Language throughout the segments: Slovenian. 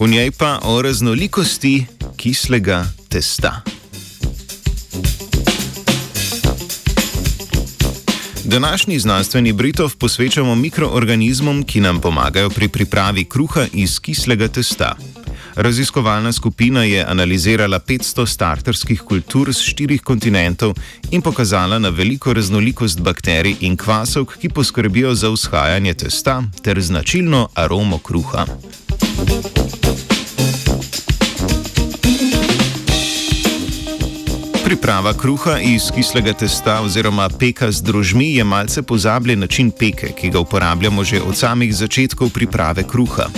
v njej pa o raznolikosti kislega testa. Današnji znanstveni Britov posvečamo mikroorganizmom, ki nam pomagajo pri pripravi kruha iz kislega testa. Raziskovalna skupina je analizirala 500 starterskih kultur z štirih kontinentov in pokazala na veliko raznolikost bakterij in kvasov, ki poskrbijo za vzhajanje testa ter značilno aromo kruha. Priprava kruha iz kislega testa oziroma peka z drožmi je malce pozabljen način peke, ki ga uporabljamo že od samih začetkov priprave kruha.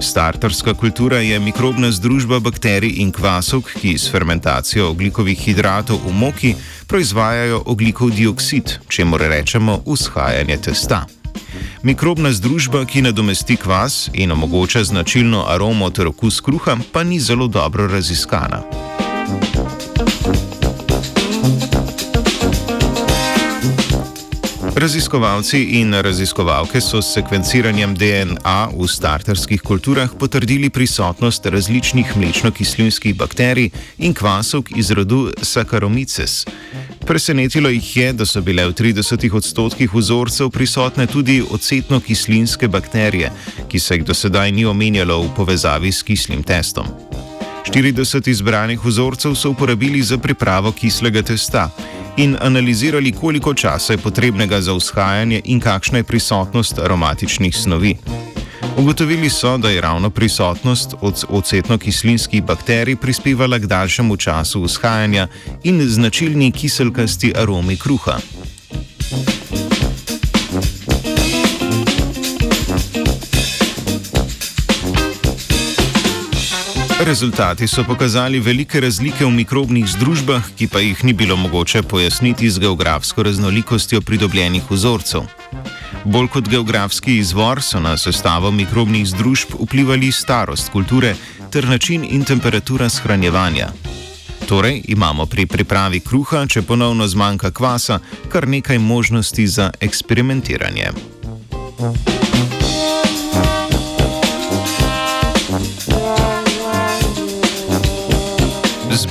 Starterska kultura je mikrobna združba bakterij in kvasov, ki s fermentacijo oglikovih hidratov v moki proizvajajo oglikov dioksid, čemu rečemo vzhajanje testa. Mikrobna združba, ki nadomesti kvas in omogoča značilno aromo ter okus kruha, pa ni zelo dobro raziskana. Raziskovalci in raziskovalke so s sekvenciranjem DNA v starterskih kulturah potrdili prisotnost različnih mlečno-kislinskih bakterij in kvasov iz rodu Saccharomyces. Presenetilo jih je, da so bile v 30 odstotkih vzorcev prisotne tudi ocetno-kislinske bakterije, ki se jih do sedaj ni omenjalo v povezavi s kislim testom. 40 izbranih vzorcev so uporabili za pripravo kislega testa in analizirali, koliko časa je potrebnega za vzhajanje in kakšna je prisotnost aromatičnih snovi. Ugotovili so, da je ravno prisotnost ocetno-kislinskih bakterij prispevala k daljšemu času vzhajanja in značilni kiselkasti aromi kruha. Rezultati so pokazali velike razlike v mikrobnih združbah, ki pa jih ni bilo mogoče pojasniti z geografsko raznolikostjo pridobljenih vzorcev. Bolj kot geografski izvor so na sestavo mikrobnih združb vplivali starost kulture ter način in temperatura shranjevanja. Torej imamo pri pripravi kruha, če ponovno zmanjka kvasa, kar nekaj možnosti za eksperimentiranje. Thank you.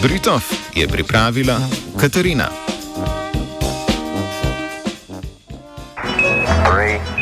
Dritov je pripravila Katarina. Three.